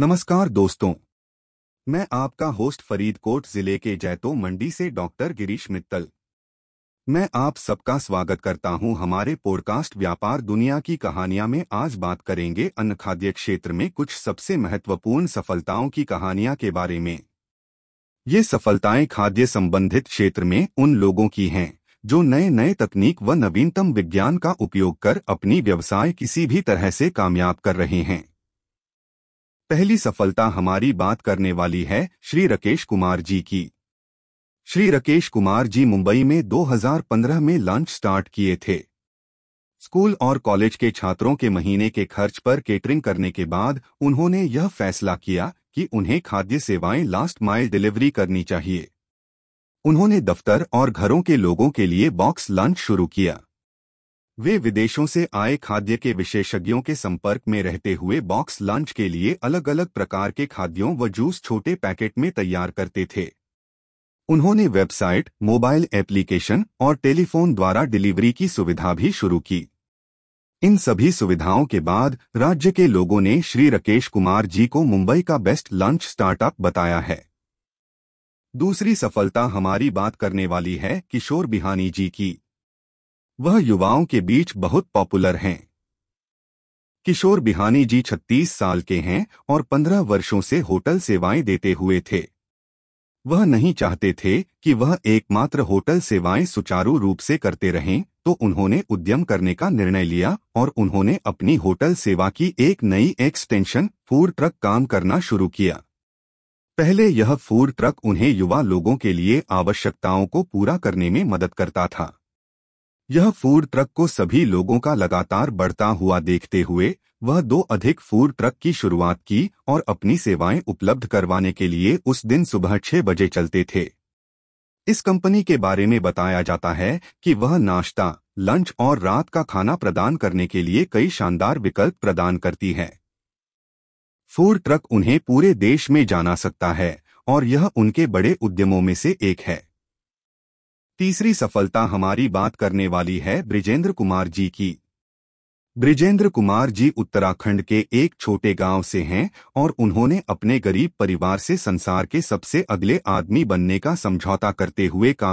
नमस्कार दोस्तों। मैं आपका होस्ट फरीदकोट ज़िले के जैतो मंडी से डॉक्टर गिरीश मित्तल। मैं आप सबका स्वागत करता हूँ हमारे पॉडकास्ट व्यापार दुनिया की कहानियाँ में। आज बात करेंगे अन्न खाद्य क्षेत्र में कुछ सबसे महत्वपूर्ण सफलताओं की कहानियाँ के बारे में। ये सफलताएँ खाद्य संबंधित क्षेत्र में उन लोगों की हैं, जो नए नए तकनीक व नवीनतम विज्ञान का उपयोग कर अपनी व्यवसाय किसी भी तरह से कामयाब कर रहे हैं। पहली सफलता हमारी बात करने वाली है श्री राकेश कुमार जी की। श्री राकेश कुमार जी मुंबई में 2015 में लंच स्टार्ट किए थे। स्कूल और कॉलेज के छात्रों के महीने के खर्च पर केटरिंग करने के बाद उन्होंने यह फैसला किया कि उन्हें खाद्य सेवाएँ लास्ट माइल डिलीवरी करनी चाहिए। उन्होंने दफ्तर और घरों के लोगों के लिए बॉक्स लंच शुरू किया। वे विदेशों से आए खाद्य के विशेषज्ञों के संपर्क में रहते हुए बॉक्स लंच के लिए अलग अलग प्रकार के खाद्यों व जूस छोटे पैकेट में तैयार करते थे। उन्होंने वेबसाइट, मोबाइल एप्लीकेशन और टेलीफोन द्वारा डिलीवरी की सुविधा भी शुरू की। इन सभी सुविधाओं के बाद राज्य के लोगों ने श्री राकेश कुमार जी को मुंबई का बेस्ट लंच स्टार्टअप बताया है। दूसरी सफलता हमारी बात करने वाली है किशोर बिहानी जी की। वह युवाओं के बीच बहुत पॉपुलर हैं। किशोर बिहानी जी 36 साल के हैं और 15 वर्षों से होटल सेवाएँ देते हुए थे। वह नहीं चाहते थे कि वह एकमात्र होटल सेवाएँ सुचारू रूप से करते रहें तो उन्होंने उद्यम करने का निर्णय लिया और उन्होंने अपनी होटल सेवा की एक नई एक्सटेंशन फ़ूड ट्रक काम करना शुरू किया। पहले यह फ़ूड ट्रक उन्हें युवा लोगों के लिए आवश्यकताओं को पूरा करने में मदद करता था। यह फ़ूड ट्रक को सभी लोगों का लगातार बढ़ता हुआ देखते हुए, वह दो अधिक फ़ूड ट्रक की शुरुआत की और अपनी सेवाएँ उपलब्ध करवाने के लिए उस दिन सुबह छह बजे चलते थे। इस कंपनी के बारे में बताया जाता है कि वह नाश्ता, लंच और रात का खाना प्रदान करने के लिए कई शानदार विकल्प प्रदान करती है। फ़ूड ट्रक उन्हें पूरे देश में जाना सकता है और यह उनके बड़े उद्यमों में से एक है। तीसरी सफलता हमारी बात करने वाली है ब्रिजेंद्र कुमार जी की। ब्रिजेंद्र कुमार जी उत्तराखंड के एक छोटे गाँव से हैं और उन्होंने अपने गरीब परिवार से संसार के सबसे अगले आदमी बनने का समझौता करते हुए कामयाब